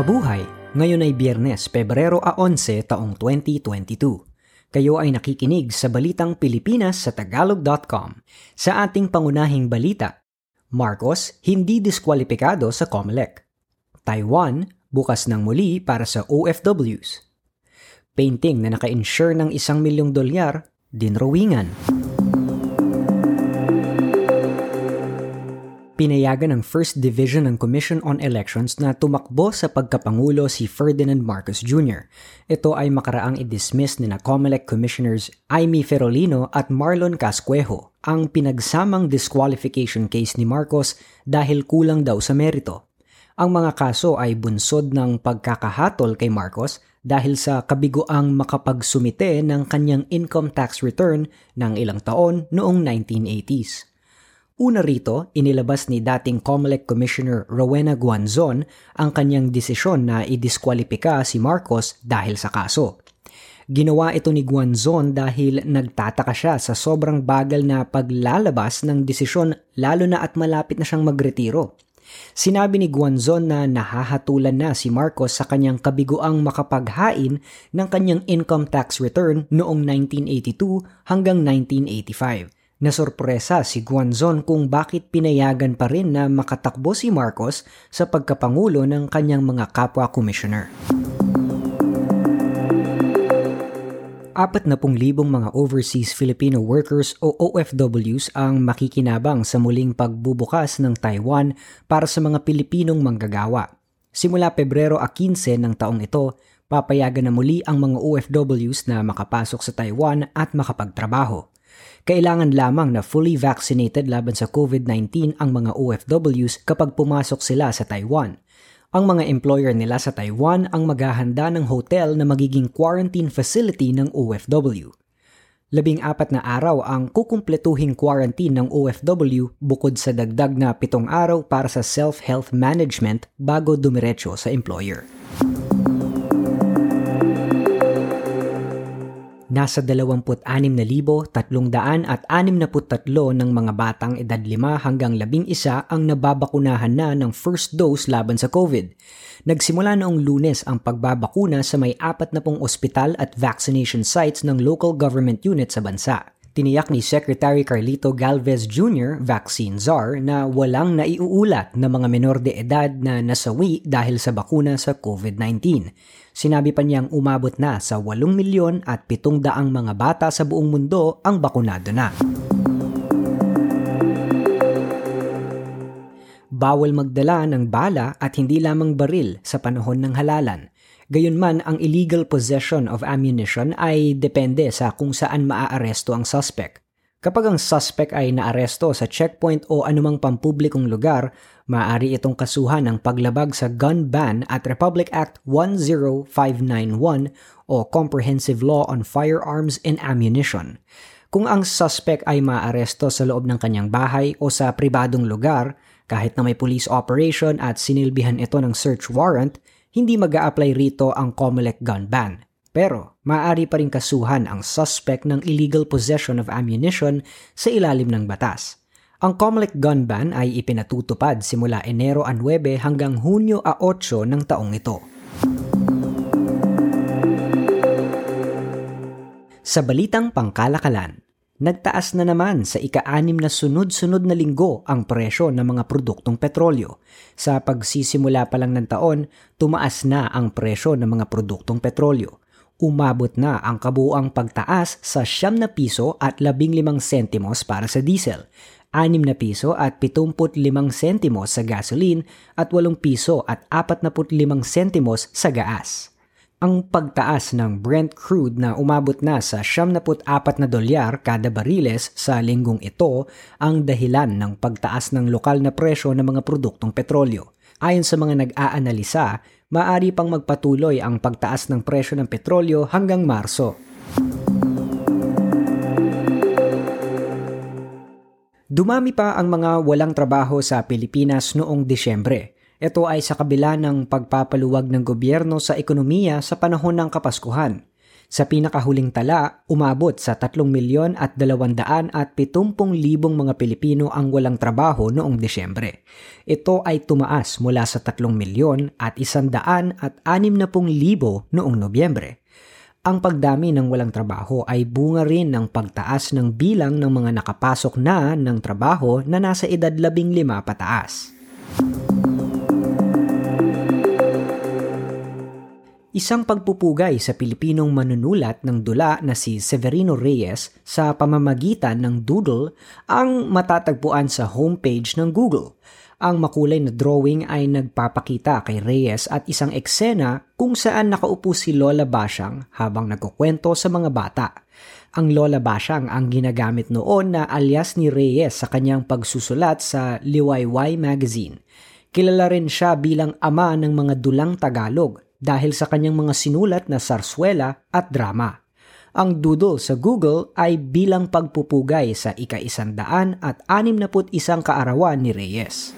Mabuhay! Ngayon ay Biyernes, Pebrero a 11, taong 2022. Kayo ay nakikinig sa Balitang Pilipinas sa Tagalog.com. Sa ating pangunahing balita, Marcos hindi diskwalipikado sa COMELEC. Taiwan, bukas ng muli para sa OFWs. Painting na naka-insure ng isang milyong dolyar, dinrowingan. Pinayagan ng First Division ng Commission on Elections na tumakbo sa pagkapangulo si Ferdinand Marcos Jr. Ito ay makaraang i-dismiss ni na COMELEC Commissioners Aimee Ferolino at Marlon Casquejo ang pinagsamang disqualification case ni Marcos dahil kulang daw sa merito. Ang mga kaso ay bunsod ng pagkakahatol kay Marcos dahil sa kabiguang makapagsumite ng kanyang income tax return ng ilang taon noong 1980s. Una rito, inilabas ni dating COMELEC Commissioner Rowena Guanzon ang kanyang desisyon na idiskwalipika si Marcos dahil sa kaso. Ginawa ito ni Guanzon dahil nagtataka siya sa sobrang bagal na paglalabas ng desisyon lalo na at malapit na siyang magretiro. Sinabi ni Guanzon na nahahatulan na si Marcos sa kanyang kabiguang makapaghain ng kanyang income tax return noong 1982 hanggang 1985 Nasorpresa si Guanzon kung bakit pinayagan pa rin na makatakbo si Marcos sa pagkapangulo ng kanyang mga kapwa commissioner. Apat na pong libong mga overseas Filipino workers o OFWs ang makikinabang sa muling pagbubukas ng Taiwan para sa mga Pilipinong manggagawa. Simula Pebrero a 15 ng taong ito, papayagan na muli ang mga OFWs na makapasok sa Taiwan at makapagtrabaho. Kailangan lamang na fully vaccinated laban sa COVID-19 ang mga OFWs kapag pumasok sila sa Taiwan. Ang mga employer nila sa Taiwan ang maghahanda ng hotel na magiging quarantine facility ng OFW. Labing apat na araw ang kukumpletuhing quarantine ng OFW bukod sa dagdag na pitong araw para sa self-health management bago dumiretso sa employer. Nasa 26,363 ng mga batang edad 5 hanggang 11 ang nababakunahan na ng first dose laban sa COVID. Nagsimula noong lunes ang pagbabakuna sa may 40 ospital at vaccination sites ng local government unit sa bansa. Tiniyak ni Secretary Carlito Galvez Jr., vaccine czar, na walang naiuulat na mga menor de edad na nasawi dahil sa bakuna sa COVID-19. Sinabi pa niyang umabot na sa 8 milyon at 700 mga bata sa buong mundo ang bakunado na. Bawal magdala ng bala at hindi lamang baril sa panahon ng halalan – Gayunman, ang illegal possession of ammunition ay depende sa kung saan maaaresto ang suspect. Kapag ang suspect ay naaresto sa checkpoint o anumang pampublikong lugar, maaari itong kasuhan ng paglabag sa Gun Ban at Republic Act 10591 o Comprehensive Law on Firearms and Ammunition. Kung ang suspect ay maaresto sa loob ng kanyang bahay o sa pribadong lugar, kahit na may police operation at sinilbihan ito ng search warrant, hindi mag apply rito ang COMELEC gun ban. Pero maaari pa rin kasuhan ang suspect ng illegal possession of ammunition sa ilalim ng batas. Ang COMELEC gun ban ay ipinatutupad simula Enero 9 hanggang Hunyo 8 ng taong ito. Sa balitang pangkalakalan, Nagtaas na naman sa ika-anim na sunod-sunod na linggo ang presyo ng mga produktong petrolyo. Sa pagsisimula pa lang ng taon, tumaas na ang presyo ng mga produktong petrolyo. Umabot na ang kabuuang pagtaas sa siyam na piso at labing limang sentimos para sa diesel, 6 na piso at 75 sentimos sa gasoline at 8 piso at 45 sentimos sa gas ang pagtaas ng Brent crude na umabot na sa 74 na dolyar kada bariles sa linggong ito ang dahilan ng pagtaas ng lokal na presyo ng mga produktong petrolyo. Ayon sa mga nag-aanalisa, maaari pang magpatuloy ang pagtaas ng presyo ng petrolyo hanggang Marso. Dumami pa ang mga walang trabaho sa Pilipinas noong Disyembre ito ay sa kabila ng pagpapaluwag ng gobyerno sa ekonomiya sa panahon ng Kapaskuhan. Sa pinakahuling tala, umabot sa 3 milyon at 200 at 70 libong mga Pilipino ang walang trabaho noong Desyembre. Ito ay tumaas mula sa 3 milyon at 100 at 60 libo noong Nobyembre. Ang pagdami ng walang trabaho ay bunga rin ng pagtaas ng bilang ng mga nakapasok na ng trabaho na nasa edad 15 pataas. Isang pagpupugay sa Pilipinong manunulat ng dula na si Severino Reyes sa pamamagitan ng doodle ang matatagpuan sa homepage ng Google. Ang makulay na drawing ay nagpapakita kay Reyes at isang eksena kung saan nakaupo si Lola Basyang habang nagkukwento sa mga bata. Ang Lola Basyang ang ginagamit noon na alias ni Reyes sa kanyang pagsusulat sa Liwayway magazine. Kilala rin siya bilang ama ng mga dulang Tagalog dahil sa kanyang mga sinulat na sarswela at drama. Ang doodle sa Google ay bilang pagpupugay sa ika-isandaan at anim na isang kaarawan ni Reyes.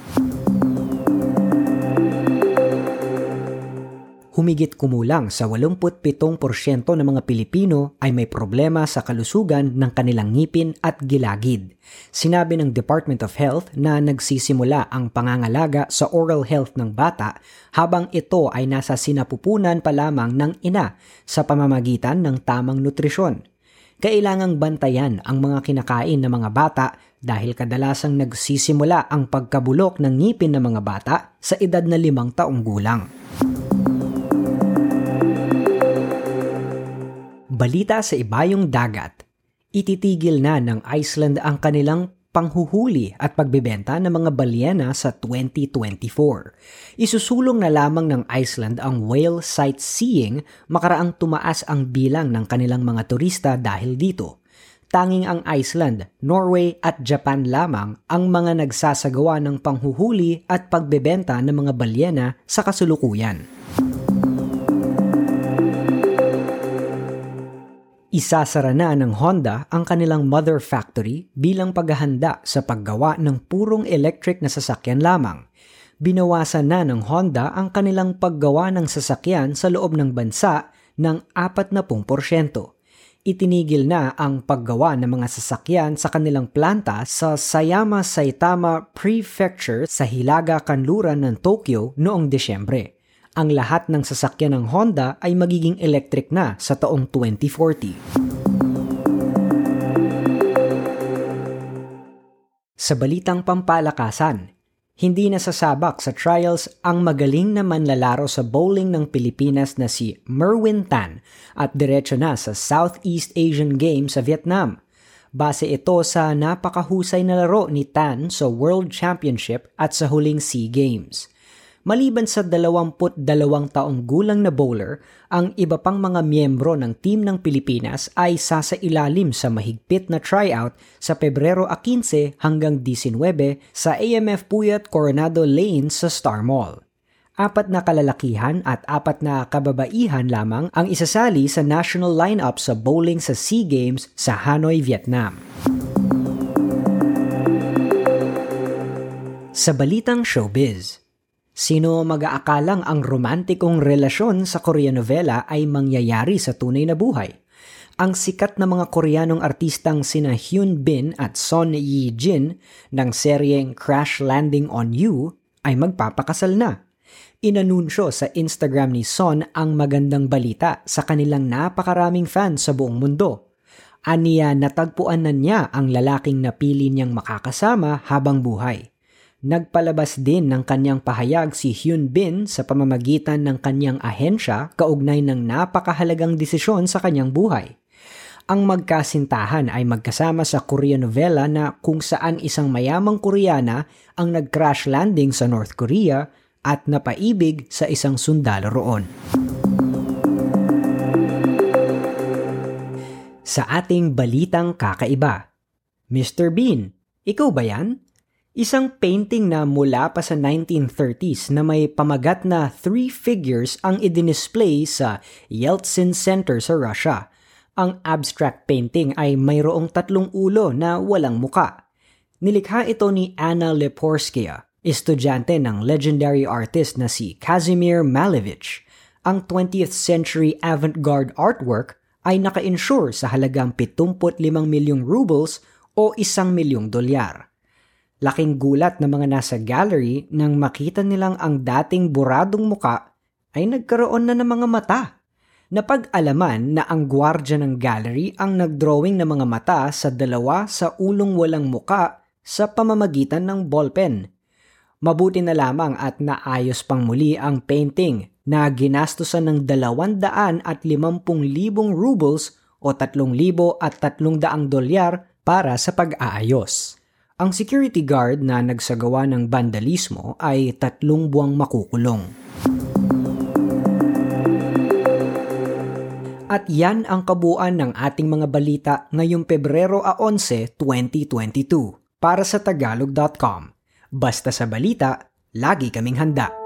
Humigit kumulang sa 87% ng mga Pilipino ay may problema sa kalusugan ng kanilang ngipin at gilagid. Sinabi ng Department of Health na nagsisimula ang pangangalaga sa oral health ng bata habang ito ay nasa sinapupunan pa lamang ng ina sa pamamagitan ng tamang nutrisyon. Kailangang bantayan ang mga kinakain ng mga bata dahil kadalasang nagsisimula ang pagkabulok ng ngipin ng mga bata sa edad na limang taong gulang. Balita sa ibayong dagat. Ititigil na ng Iceland ang kanilang panghuhuli at pagbebenta ng mga balyena sa 2024. Isusulong na lamang ng Iceland ang whale sightseeing makaraang tumaas ang bilang ng kanilang mga turista dahil dito. Tanging ang Iceland, Norway at Japan lamang ang mga nagsasagawa ng panghuhuli at pagbebenta ng mga balyena sa kasulukuyan. Isasara na ng Honda ang kanilang mother factory bilang paghahanda sa paggawa ng purong electric na sasakyan lamang. Binawasan na ng Honda ang kanilang paggawa ng sasakyan sa loob ng bansa ng 40%. Itinigil na ang paggawa ng mga sasakyan sa kanilang planta sa Sayama Saitama Prefecture sa Hilaga Kanluran ng Tokyo noong Desyembre ang lahat ng sasakyan ng Honda ay magiging electric na sa taong 2040. Sa balitang pampalakasan, hindi nasasabak sa trials ang magaling na manlalaro sa bowling ng Pilipinas na si Merwin Tan at diretso na sa Southeast Asian Games sa Vietnam. Base ito sa napakahusay na laro ni Tan sa World Championship at sa huling SEA Games. Maliban sa 22 taong gulang na bowler, ang iba pang mga miyembro ng team ng Pilipinas ay sasailalim sa mahigpit na tryout sa Pebrero 15 hanggang 19 sa AMF Puyat Coronado Lane sa Star Mall. Apat na kalalakihan at apat na kababaihan lamang ang isasali sa national lineup sa bowling sa SEA Games sa Hanoi, Vietnam. Sa balitang showbiz, Sino mag-aakalang ang romantikong relasyon sa Korean novela ay mangyayari sa tunay na buhay? Ang sikat na mga Koreanong artistang sina Hyun Bin at Son Yi Jin ng seryeng Crash Landing on You ay magpapakasal na. Inanunsyo sa Instagram ni Son ang magandang balita sa kanilang napakaraming fans sa buong mundo. Aniya natagpuan na niya ang lalaking napili niyang makakasama habang buhay. Nagpalabas din ng kanyang pahayag si Hyun Bin sa pamamagitan ng kanyang ahensya kaugnay ng napakahalagang desisyon sa kanyang buhay. Ang magkasintahan ay magkasama sa Korean novela na kung saan isang mayamang Koreana ang nag-crash landing sa North Korea at napaibig sa isang sundalo roon. Sa ating balitang kakaiba, Mr. Bean, ikaw ba yan? Isang painting na mula pa sa 1930s na may pamagat na three figures ang idinisplay sa Yeltsin Center sa Russia. Ang abstract painting ay mayroong tatlong ulo na walang muka. Nilikha ito ni Anna Leporskaya, estudyante ng legendary artist na si Kazimir Malevich. Ang 20th century avant-garde artwork ay naka-insure sa halagang 75 milyong rubles o isang milyong dolyar. Laking gulat ng mga nasa gallery nang makita nilang ang dating buradong muka ay nagkaroon na ng mga mata. Napag-alaman na ang gwardya ng gallery ang nagdrawing ng mga mata sa dalawa sa ulong walang muka sa pamamagitan ng ballpen. Mabuti na lamang at naayos pang muli ang painting na ginastusan ng 250,000 rubles o 3,000 at 300 dolyar para sa pag-aayos. Ang security guard na nagsagawa ng vandalismo ay tatlong buwang makukulong. At yan ang kabuuan ng ating mga balita ngayong Pebrero a 11, 2022 para sa tagalog.com. Basta sa balita, lagi kaming handa.